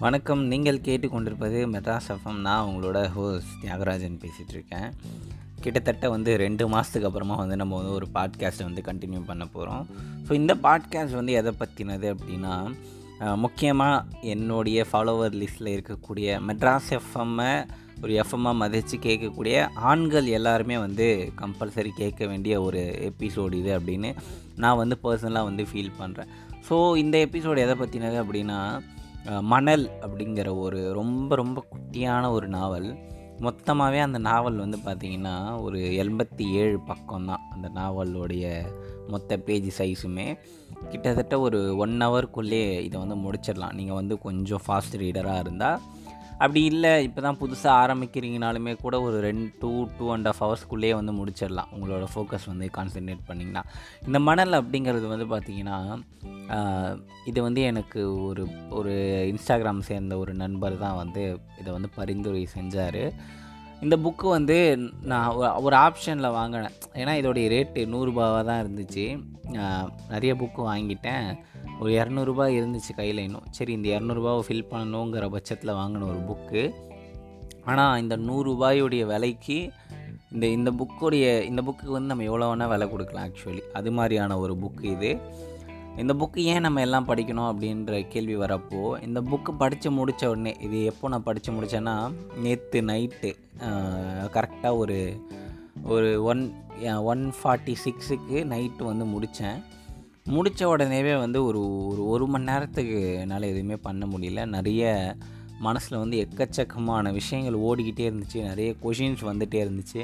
வணக்கம். நீங்கள் கேட்டுக்கொண்டிருப்பது மெட்ராஸ் எஃப்எம். நான் உங்களோட ஹோஸ் தியாகராஜன் பேசிகிட்டு இருக்கேன் கிட்டத்தட்ட வந்து ரெண்டு மாதத்துக்கு அப்புறமா வந்து நம்ம வந்து ஒரு பாட்காஸ்ட்டை வந்து கண்டினியூ பண்ண போகிறோம் ஸோ இந்த பாட்காஸ்ட் வந்து எதை பற்றினது அப்படின்னா முக்கியமாக என்னுடைய ஃபாலோவர் லிஸ்ட்டில் இருக்கக்கூடிய மெட்ராஸ் எஃப்எம்மை ஒரு எஃப்எம்மாக மதித்து கேட்கக்கூடிய ஆண்கள் எல்லாருமே வந்து கம்பல்சரி கேட்க வேண்டிய ஒரு எபிசோடு இது அப்படின்னு நான் வந்து பர்சனலாக வந்து ஃபீல் பண்ணுறேன் ஸோ இந்த எபிசோடு எதை பற்றினது அப்படின்னா மணல் அப்படிங்கிற ஒரு ரொம்ப ரொம்ப குட்டியான ஒரு நாவல். மொத்தமாகவே அந்த நாவல் வந்து பார்த்திங்கன்னா ஒரு எண்பத்தி ஏழு பக்கம்தான் அந்த நாவலுடைய மொத்த பேஜ் சைஸுமே. கிட்டத்தட்ட ஒரு ஒன் ஹவர்க்குள்ளே இதை வந்து முடிச்சிடலாம். நீங்கள் வந்து கொஞ்சம் ஃபாஸ்ட் ரீடராக இருந்தால் அப்படி இல்லை இப்போ தான் புதுசாக ஆரம்பிக்கிறீங்கனாலுமே கூட ஒரு ரெண்டு டூ டூ அண்ட் ஆஃப் ஹவர்ஸ்க்குள்ளேயே வந்து முடிச்சிடலாம். உங்களோட ஃபோக்கஸ் வந்து கான்சென்ட்ரேட் பண்ணிங்கன்னா. இந்த மணல் அப்படிங்கிறது வந்து பார்த்திங்கன்னா இது வந்து எனக்கு ஒரு ஒரு இன்ஸ்டாகிராம் சேர்ந்த ஒரு நண்பர் தான் வந்து இதை வந்து பரிந்துரை செஞ்சார். இந்த புக்கு வந்து நான் ஒரு- ஆப்ஷனில் வாங்கினேன். ஏன்னா இதோடைய ரேட்டு நூறுரூபாவாக தான் இருந்துச்சு. நிறைய புக்கு வாங்கிட்டேன். ஒரு இரநூறுபா இருந்துச்சு கையில் இன்னும். சரி இந்த இரநூறுபாவை ஃபில் பண்ணணுங்கிற பட்சத்தில் வாங்கின ஒரு புக்கு ஆனால் இந்த நூறுரூபாயுடைய விலைக்கு இந்த இந்த புக்குடைய இந்த புக்கு வந்து நம்ம எவ்வளோ வேணால் விலை கொடுக்கலாம் ஆக்சுவலி அது மாதிரியான ஒரு புக்கு இது. இந்த புக்கு ஏன் நம்ம எல்லாம் படிக்கணும் அப்படின்ற கேள்வி வரப்போ இந்த புக்கு படித்து முடித்த உடனே இது எப்போ நான் படித்து முடித்தேன்னா நேற்று நைட்டு கரெக்டாக ஒரு ஒரு ஒன் ஒன் ஃபார்ட்டி சிக்ஸுக்கு நைட்டு வந்து முடித்தேன் முடித்த உடனேவே வந்து ஒரு ஒரு ஒரு மணி நேரத்துக்கு என்னால் எதுவுமே பண்ண முடியல. நிறைய மனசில் வந்து எக்கச்சக்கமான விஷயங்கள் ஓடிக்கிட்டே இருந்துச்சு. நிறைய கொஷின்ஸ் வந்துகிட்டே இருந்துச்சு.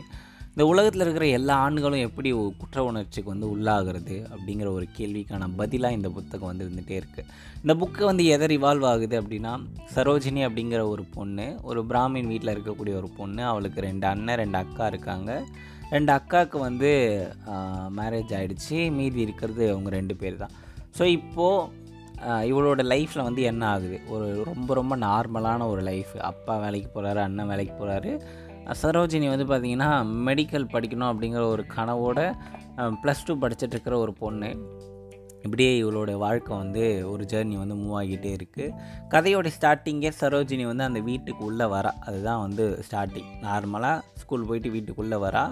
இந்த உலகத்தில் இருக்கிற எல்லா ஆண்களும் எப்படி குற்ற உணர்ச்சிக்கு வந்து உள்ளாகிறது அப்படிங்கிற ஒரு கேள்விக்கான பதிலாக இந்த புத்தகம் வந்து இருந்துகிட்டே இருக்குது இந்த புக்கு வந்து எதை ரிவால்வ் ஆகுது அப்படின்னா சரோஜினி அப்படிங்கிற ஒரு பொண்ணு ஒரு பிராமின் வீட்டில் இருக்கக்கூடிய ஒரு பொண்ணு அவளுக்கு ரெண்டு அண்ணன் ரெண்டு அக்கா இருக்காங்க. ரெண்டு அக்காவுக்கு வந்து மேரேஜ் ஆகிடுச்சு மீதி இருக்கிறது அவங்க ரெண்டு பேர் தான். ஸோ இப்போது இவளோட லைஃப்பில் வந்து என்ன ஆகுது? ஒரு ரொம்ப ரொம்ப நார்மலான ஒரு லைஃப் அப்பா வேலைக்கு போகிறாரு அண்ணன் வேலைக்கு போகிறாரு சரோஜினி வந்து பார்த்திங்கன்னா மெடிக்கல் படிக்கணும் அப்படிங்கிற ஒரு கனவோட ப்ளஸ் டூ படிச்சுட்டு இருக்கிற ஒரு பொண்ணு. இப்படியே இவளோட வாழ்க்கை வந்து ஒரு ஜேர்னி வந்து மூவ் ஆகிட்டே இருக்குது கதையோட ஸ்டார்டிங்கே சரோஜினி வந்து அந்த வீட்டுக்கு உள்ளே வரா. அதுதான் வந்து ஸ்டார்டிங் நார்மலாக ஸ்கூல் போயிட்டு வீட்டுக்குள்ளே வரா.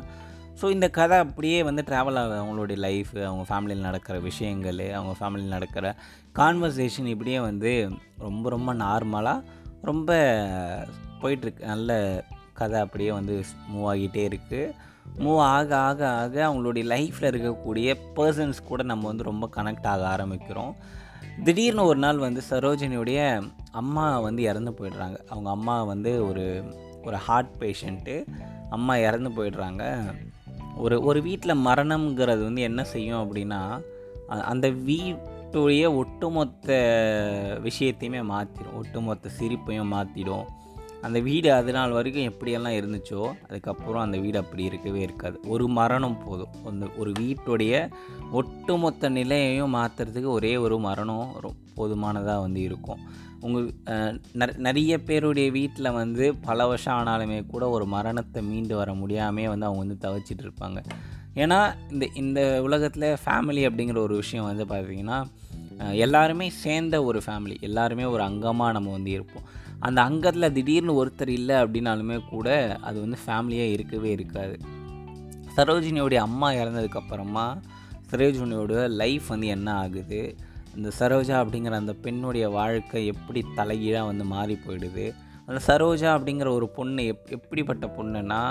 ஸோ இந்த கதை அப்படியே வந்து ட்ராவல் ஆகுது. அவங்களுடைய லைஃப் அவங்க ஃபேமிலியில் நடக்கிற விஷயங்கள் அவங்க ஃபேமிலியில் நடக்கிற கான்வர்சேஷன் இப்படியே வந்து ரொம்ப ரொம்ப நார்மலாக ரொம்ப போயிட்டுருக்கு. நல்ல கதை அப்படியே வந்து மூவ் ஆகிட்டே இருக்குது மூவ் ஆக ஆக ஆக அவங்களுடைய லைஃப்பில் இருக்கக்கூடிய பர்சன்ஸ் கூட நம்ம வந்து ரொம்ப கனெக்ட் ஆக ஆரம்பிக்கிறோம். திடீர்னு ஒரு நாள் வந்து சரோஜினியுடைய அம்மா வந்து இறந்து போயிடுறாங்க. அவங்க அம்மா வந்து ஒரு ஒரு ஹார்ட் பேஷண்ட்டு அம்மா இறந்து போயிடுறாங்க. ஒரு ஒரு வீட்டில் மரணம்ங்கிறது வந்து என்ன செய்யும் அப்படின்னா அந்த வீட்டுடைய ஒட்டுமொத்த விஷயத்தையுமே மாற்றிடும் ஒட்டுமொத்த சிரிப்பையும் மாற்றிடும் அந்த வீடு அது நாள் வரைக்கும் எப்படியெல்லாம் இருந்துச்சோ அதுக்கப்புறம் அந்த வீடு அப்படி இருக்கவே இருக்காது. ஒரு மரணம் போதும். அந்த ஒரு வீட்டுடைய ஒட்டுமொத்த நிலையையும் மாற்றுறதுக்கு ஒரே ஒரு மரணம் போதுமானதாக வந்து இருக்கும். உங்கள் நிறைய பேருடைய வீட்டில் வந்து பல வருஷம் ஆனாலுமே கூட ஒரு மரணத்தை மீண்டு வர முடியாமே வந்து அவங்க வந்து தவிச்சிட்டு இருப்பாங்க. ஏன்னா இந்த இந்த உலகத்தில் ஃபேமிலி அப்படிங்கிற ஒரு விஷயம் வந்து பார்த்திங்கன்னா எல்லாருமே சேர்ந்த ஒரு ஃபேமிலி எல்லாருமே ஒரு அங்கமாக நம்ம வந்து இருப்போம். அந்த அங்கத்தில் திடீர்னு ஒருத்தர் இல்லை அப்படின்னாலுமே கூட அது வந்து ஃபேமிலியாக இருக்கவே இருக்காது. சரோஜினியோடைய அம்மா இறந்ததுக்கப்புறமா சரோஜினியோட லைஃப் வந்து என்ன ஆகுது? இந்த சரோஜா அப்படிங்கிற அந்த பெண்ணுடைய வாழ்க்கை எப்படி தலைகீழாக வந்து மாறி போயிடுது? அந்த சரோஜா அப்படிங்கிற ஒரு பொண்ணு எப் எப்படிப்பட்ட பொண்ணுன்னா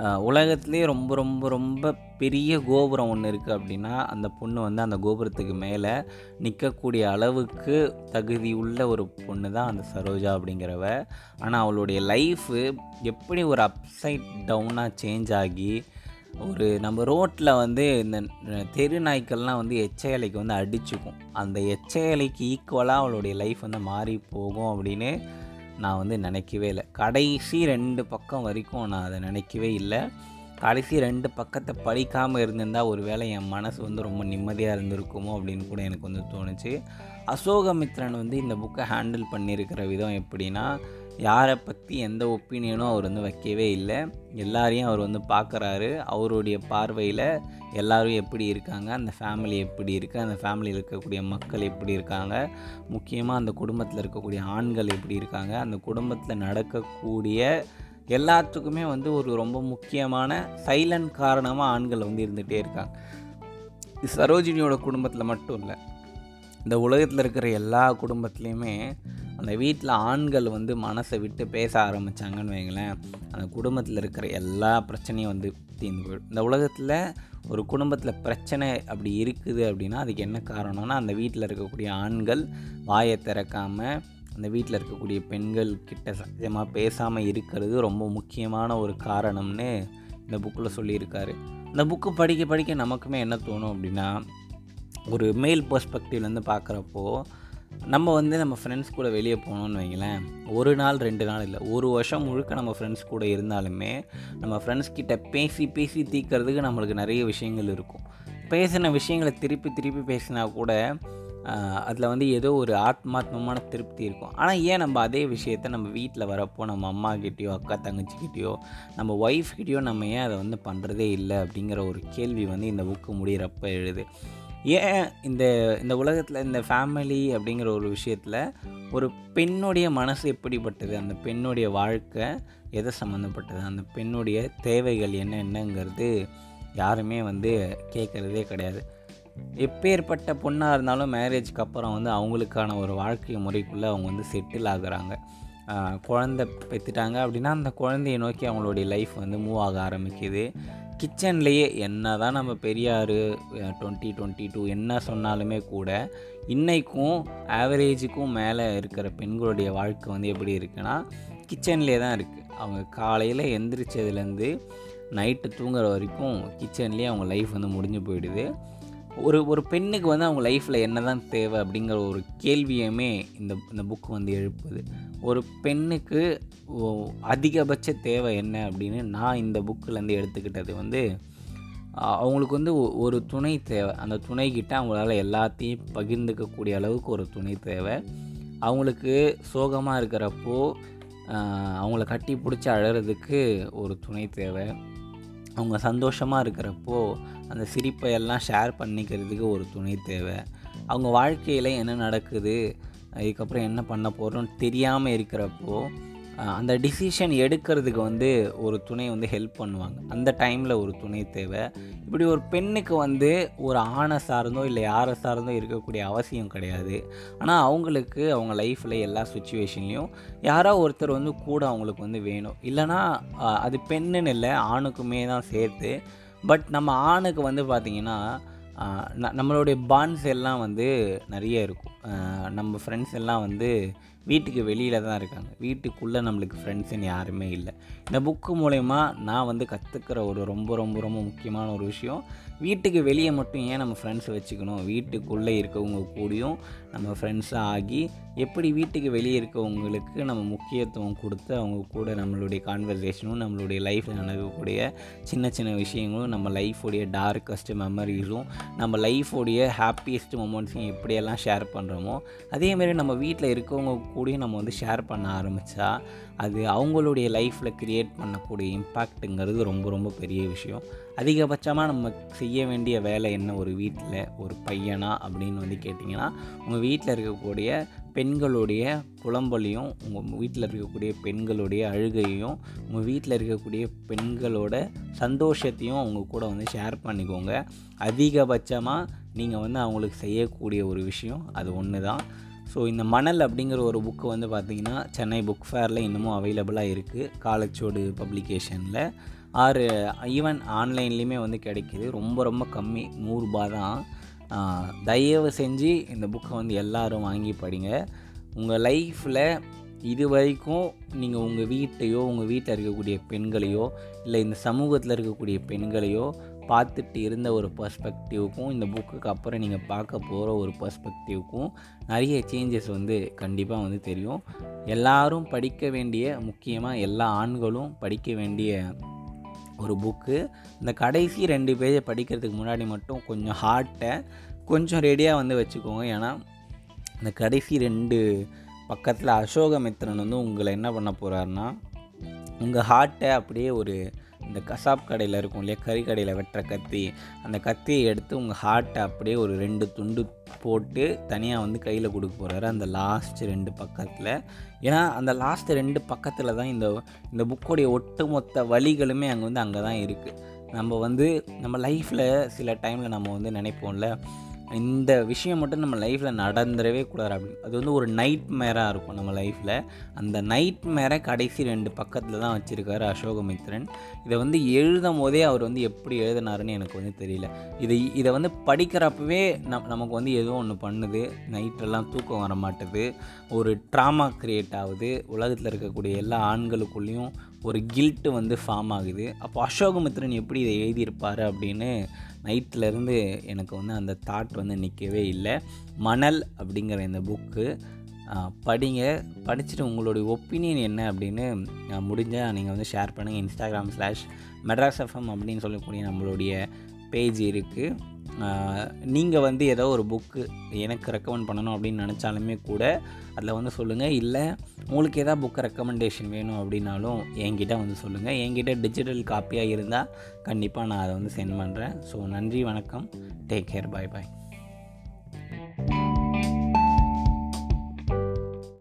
உலகத்துலேயே ரொம்ப ரொம்ப ரொம்ப பெரிய கோபுரம் ஒன்று இருக்குது அப்படின்னா அந்த பொண்ணு வந்து அந்த கோபுரத்துக்கு மேலே நிற்கக்கூடிய அளவுக்கு தகுதி உள்ள ஒரு பொண்ணு தான் அந்த சரோஜா அப்படிங்கிறவ. ஆனால் அவளுடைய லைஃபு எப்படி ஒரு அப்சைட் டவுனாக சேஞ்ச் ஆகி ஒரு நம்ம ரோட்டில் வந்து இந்த தெரு நாய்க்கள்லாம் வந்து எச்சையலைக்கு வந்து அடிச்சுக்கும். அந்த எச்சையலைக்கு ஈக்குவலாக அவளுடைய லைஃப் வந்து மாறி போகும் அப்படின்னு நான் வந்து நினைக்கவே இல்லை. கடைசி ரெண்டு பக்கம் வரைக்கும் நான் அதை நினைக்கவே இல்லை. கடைசி ரெண்டு பக்கத்தை படிக்காமல் இருந்திருந்தால் ஒரு வேளை என் மனசு வந்து ரொம்ப நிம்மதியாக இருந்திருக்குமோ அப்படின்னு கூட எனக்கு வந்து தோணுச்சு. அசோகமித்ரன் வந்து இந்த புக்கை ஹேண்டில் பண்ணியிருக்கிற விதம் எப்படின்னா யாரை பற்றி எந்த ஒப்பீனியனும் அவர் வந்து வைக்கவே இல்லை. எல்லாரையும் அவர் வந்து பார்க்குறாரு. அவருடைய பார்வையில் எல்லோரும் எப்படி இருக்காங்க? அந்த ஃபேமிலி எப்படி இருக்குது அந்த ஃபேமிலியில் இருக்கக்கூடிய மக்கள் எப்படி இருக்காங்க? முக்கியமாக அந்த குடும்பத்தில் இருக்கக்கூடிய ஆண்கள் எப்படி இருக்காங்க? அந்த குடும்பத்தில் நடக்கக்கூடிய எல்லாத்துக்குமே வந்து ஒரு ரொம்ப முக்கியமான சைலண்ட் காரணமாக ஆண்கள் வந்து இருந்துகிட்டே இருக்காங்க. சரோஜினியோட குடும்பத்தில் மட்டும் இல்லை இந்த உலகத்தில் இருக்கிற எல்லா குடும்பத்துலேயுமே அந்த வீட்டில் ஆண்கள் வந்து மனசை விட்டு பேச ஆரம்பித்தாங்கன்னு வைங்களேன் அந்த குடும்பத்தில் இருக்கிற எல்லா பிரச்சனையும் வந்து தீர்ந்து போயிடும். இந்த உலகத்தில் ஒரு குடும்பத்தில் பிரச்சனை அப்படி இருக்குது அப்படின்னா அதுக்கு என்ன காரணம்னா அந்த வீட்டில் இருக்கக்கூடிய ஆண்கள் வாயை திறக்காமல் அந்த வீட்டில் இருக்கக்கூடிய பெண்கள் கிட்ட சத்தியமாக பேசாமல் இருக்கிறது ரொம்ப முக்கியமான ஒரு காரணம்னு இந்த புக்கில் சொல்லியிருக்காரு. இந்த புக்கு படிக்க படிக்க நமக்குமே என்ன தோணும் அப்படின்னா ஒரு மேல் பர்ஸ்பெக்டிவ்லேருந்து பார்க்குறப்போ நம்ம வந்து நம்ம ஃப்ரெண்ட்ஸ் கூட வெளியே போகணுன்னு வைங்களேன் ஒரு நாள் ரெண்டு நாள் இல்லை ஒரு வருஷம் முழுக்க நம்ம ஃப்ரெண்ட்ஸ் கூட இருந்தாலுமே நம்ம ஃப்ரெண்ட்ஸ் கிட்ட பேசி பேசி தீக்கிறதுக்கு நம்மளுக்கு நிறைய விஷயங்கள் இருக்கும். பேசின விஷயங்களை திருப்பி திருப்பி பேசினா கூட அதில் வந்து ஏதோ ஒரு ஆத்மாத்மமான திருப்தி இருக்கும். ஆனால் ஏன் நம்ம அதே விஷயத்த நம்ம வீட்டில் வரப்போ நம்ம அம்மாக்கிட்டேயோ அக்கா தங்கச்சிக்கிட்டேயோ நம்ம ஒய்ஃப்கிட்டேயோ நம்ம ஏன் அதை வந்து பண்ணுறதே இல்லை அப்படிங்கிற ஒரு கேள்வி வந்து இந்த புக்கு முடிகிறப்ப எழுது. ஏன் இந்த இந்த உலகத்தில் இந்த ஃபேமிலி அப்படிங்கிற ஒரு விஷயத்தில் ஒரு பெண்ணுடைய மனசு எப்படிப்பட்டது? அந்த பெண்ணுடைய வாழ்க்கை எதை சம்மந்தப்பட்டது அந்த பெண்ணுடைய தேவைகள் என்ன என்னங்கிறது யாருமே வந்து கேட்குறதே கிடையாது. எப்பேற்பட்ட பொண்ணாக இருந்தாலும் மேரேஜ்க்கு அப்புறம் வந்து அவங்களுக்கான ஒரு வாழ்க்கை முறைக்குள்ளே அவங்க வந்து செட்டில் ஆகுறாங்க. குழந்த பெற்றுட்டாங்க அப்படின்னா அந்த குழந்தையை நோக்கி அவங்களுடைய லைஃப் வந்து மூவ் ஆக ஆரம்பிக்குது. கிச்சன்லேயே என்ன தான் நம்ம பெரியார் டுவெண்ட்டி டுவெண்ட்டி டூ என்ன சொன்னாலுமே கூட இன்றைக்கும் ஆவரேஜுக்கும் மேலே இருக்கிற பெண்களுடைய வாழ்க்கை வந்து எப்படி இருக்குன்னா கிச்சன்லேயே தான் இருக்குது அவங்க காலையில் எந்திரிச்சதுலேருந்து நைட்டு தூங்குற வரைக்கும் கிச்சன்லேயே அவங்க லைஃப் வந்து முடிஞ்சு போயிடுது. ஒரு ஒரு பெண்ணுக்கு வந்து அவங்க லைஃப்பில் என்ன தான் தேவை அப்படிங்கிற ஒரு கேள்வியுமே இந்த இந்த புக்கு வந்து எழுப்புது. ஒரு பெண்ணுக்கு அதிகபட்ச தேவை என்ன அப்படின்னு நான் இந்த புக்கிலேருந்து எடுத்துக்கிட்டது வந்து அவங்களுக்கு வந்து ஒரு துணை தேவை. அந்த துணைக்கிட்ட அவங்களால எல்லாத்தையும் பகிர்ந்துக்கக்கூடிய அளவுக்கு ஒரு துணை தேவை. அவங்களுக்கு சோகமாக இருக்கிறப்போ அவங்கள கட்டி பிடிச்சி அழகிறதுக்கு ஒரு துணை தேவை. அவங்க சந்தோஷமாக இருக்கிறப்போ அந்த சிரிப்பை எல்லாம் ஷேர் பண்ணிக்கிறதுக்கு ஒரு துணை தேவை. அவங்க வாழ்க்கையில் என்ன நடக்குது அதுக்கப்புறம் என்ன பண்ண போகிறோன்னு தெரியாமல் இருக்கிறப்போ அந்த டிசிஷன் எடுக்கிறதுக்கு வந்து ஒரு துணை வந்து ஹெல்ப் பண்ணுவாங்க. அந்த டைமில் ஒரு துணை தேவை. இப்படி ஒரு பெண்ணுக்கு வந்து ஒரு ஆணை சார்ந்தோ இல்லை யாரை சார்ந்தோ இருக்கக்கூடிய அவசியம் கிடையாது. ஆனால் அவங்களுக்கு அவங்க லைஃப்பில் எல்லா சுச்சுவேஷன்லேயும் யாரோ ஒருத்தர் வந்து கூட அவங்களுக்கு வந்து வேணும். இல்லைனா அது பெண்ணுன்னு இல்லை ஆணுக்குமே தான் சேர்த்து. பட் நம்ம ஆணுக்கு வந்து பார்த்திங்கன்னா நம்மளுடைய பாண்ட்ஸ் எல்லாம் வந்து நிறைய இருக்கும். நம்ம ஃப்ரெண்ட்ஸ் எல்லாம் வந்து வீட்டுக்கு வெளியில் தான் இருக்காங்க. வீட்டுக்குள்ளே நம்மளுக்கு ஃப்ரெண்ட்ஸுன்னு யாருமே இல்லை. இந்த புக்கு மூலயமா நான் வந்து கற்றுக்கிற ஒரு ரொம்ப ரொம்ப ரொம்ப முக்கியமான ஒரு விஷயம் வீட்டுக்கு வெளியே மட்டும் ஏன் நம்ம ஃப்ரெண்ட்ஸை வச்சுக்கணும்? வீட்டுக்குள்ளே இருக்கவங்க கூடயும் நம்ம ஃப்ரெண்ட்ஸாக ஆகி எப்படி வீட்டுக்கு வெளியே இருக்கவங்களுக்கு நம்ம முக்கியத்துவம் கொடுத்து அவங்க கூட நம்மளுடைய கான்வர்சேஷனும் நம்மளுடைய லைஃப்பில் நடக்கக்கூடிய சின்ன சின்ன விஷயங்களும் நம்ம லைஃபோடைய டார்க்கஸ்ட் மெமரிஸும் நம்ம லைஃபோடைய ஹாப்பியஸ்ட் மூமெண்ட்ஸையும் எப்படியெல்லாம் ஷேர் பண்ணுறோமோ அதேமாரி நம்ம வீட்டில் இருக்கவங்க கூடயும் நம்ம வந்து ஷேர் பண்ண ஆரம்பித்தா அது அவங்களுடைய லைஃப்பில் க்ரியேட் பண்ணக்கூடிய இம்பேக்ட்டுங்கிறது ரொம்ப ரொம்ப பெரிய விஷயம். அதிகபட்சமாக நம்ம செய்ய வேண்டிய வேலை என்ன? ஒரு வீட்டில் ஒரு பையனா? அப்படின்னு வந்து கேட்டிங்கன்னா உங்கள் வீட்டில் இருக்கக்கூடிய பெண்களுடைய புலம்பலையும் உங்கள் வீட்டில் இருக்கக்கூடிய பெண்களுடைய அழுகையும் உங்கள் வீட்டில் இருக்கக்கூடிய பெண்களோட சந்தோஷத்தையும் அவங்க கூட வந்து ஷேர் பண்ணிக்கோங்க. அதிகபட்சமாக நீங்கள் வந்து அவங்களுக்கு செய்யக்கூடிய ஒரு விஷயம் அது ஒன்று தான் ஸோ இந்த மணல் அப்படிங்கிற ஒரு புக்கு வந்து பார்த்திங்கன்னா சென்னை புக் ஃபேரில் இன்னமும் அவைலபிளாக இருக்குது காலச்சோடு பப்ளிகேஷனில் ஆறு ஈவன் ஆன்லைன்லேயுமே வந்து கிடைக்கிது. ரொம்ப ரொம்ப கம்மி. நூறுரூபா தான். தயவு செஞ்சு இந்த புக்கை வந்து எல்லோரும் வாங்கி படிங்க. உங்கள் லைஃப்பில் இது வரைக்கும் நீங்கள் உங்கள் வீட்டையோ உங்கள் வீட்டில் இருக்கக்கூடிய பெண்களையோ இல்லை இந்த சமூகத்தில் இருக்கக்கூடிய பெண்களையோ பார்த்துட்டு இருந்த ஒரு பர்ஸ்பெக்டிவ்க்கும் இந்த புக்குக்கு அப்புறம் நீங்கள் பார்க்க போகிற ஒரு பர்ஸ்பெக்டிவ்க்கும் நிறைய சேஞ்சஸ் வந்து கண்டிப்பாக வந்து தெரியும். எல்லாரும் படிக்க வேண்டிய முக்கியமாக எல்லா ஆண்களும் படிக்க வேண்டிய ஒரு புக்கு இந்த கடைசி ரெண்டு பேஜை படிக்கிறதுக்கு முன்னாடி மட்டும் கொஞ்சம் ஹார்ட்டை கொஞ்சம் ரெடியாக வந்து வச்சுக்கோங்க. ஏன்னா இந்த கடைசி ரெண்டு பக்கத்தில் அசோகமித்திரன் வந்து உங்களை என்ன பண்ண போகிறாருன்னா உங்கள் ஹார்ட்டை அப்படியே ஒரு இந்த கசாப் கடையில் இருக்கும் இல்லையா? கறி கடையில் வெட்டுற கத்தி. அந்த கத்தியை எடுத்து உங்கள் ஹார்ட்டை அப்படியே ஒரு ரெண்டு துண்டு போட்டு தனியாக வந்து கையில் கொடுக்க போகிறாரு அந்த லாஸ்ட் ரெண்டு பக்கத்தில். ஏன்னா அந்த லாஸ்ட் ரெண்டு பக்கத்தில் தான் இந்த இந்த புக்கோடைய ஒட்டுமொத்த வழிகளுமே அங்கே வந்து அங்கே தான் இருக்குது நம்ம வந்து நம்ம லைஃப்பில் சில டைமில் நம்ம வந்து நினைப்போம்ல இந்த விஷயம் மட்டும் நம்ம லைஃப்பில் நடந்துடவே கூடாது அப்படின்னு. அது வந்து ஒரு நைட் மேராக இருக்கும் நம்ம லைஃப்பில் அந்த நைட் மேரை கடைசி ரெண்டு பக்கத்தில் தான் வச்சுருக்காரு அசோகமித்ரன் இதை வந்து எழுதும் போதே அவர் வந்து எப்படி எழுதினாருன்னு எனக்கு வந்து தெரியல. இதை இதை வந்து படிக்கிறப்பவே நம் நமக்கு வந்து ஏதோ ஒன்று பண்ணுது. நைட்டெல்லாம் தூக்கம் வர மாட்டுது. ஒரு ட்ராமா க்ரியேட் ஆகுது. உலகத்தில் இருக்கக்கூடிய எல்லா ஆண்களுக்குள்ளேயும் ஒரு கில்ட்டு வந்து ஃபார்ம் ஆகுது. அப்போ அசோகமித்ரன் எப்படி இதை எழுதியிருப்பார் அப்படின்னு நைட்லேருந்து எனக்கு வந்து அந்த தாட் வந்து நிற்கவே இல்லை. மணல் அப்படிங்கிற இந்த புக்கு படிங்க. படிச்சுட்டு உங்களுடைய ஒப்பீனியன் என்ன அப்படின்னு முடிஞ்சால் நீங்கள் வந்து ஷேர் பண்ணுங்கள் இன்ஸ்டாகிராம் ஸ்லாஷ் மெட்ராஸ் எஃப்எம் அப்படின்னு சொல்லக்கூடிய நம்மளுடைய பேஜ் இருக்குது நீங்கள் வந்து ஏதோ ஒரு புக்கு எனக்கு ரெக்கமெண்ட் பண்ணணும் அப்படின்னு நினச்சாலுமே கூட அதில் வந்து சொல்லுங்கள் இல்லை உங்களுக்கு எதாவது புக்கு ரெக்கமெண்டேஷன் வேணும் அப்படின்னாலும் என்கிட்ட வந்து சொல்லுங்கள் என்கிட்ட டிஜிட்டல் காப்பியாக இருந்தால் கண்டிப்பாக நான் அதை வந்து சென்ட் பண்ணுறேன் ஸோ நன்றி வணக்கம். டேக் கேர் பாய் பாய்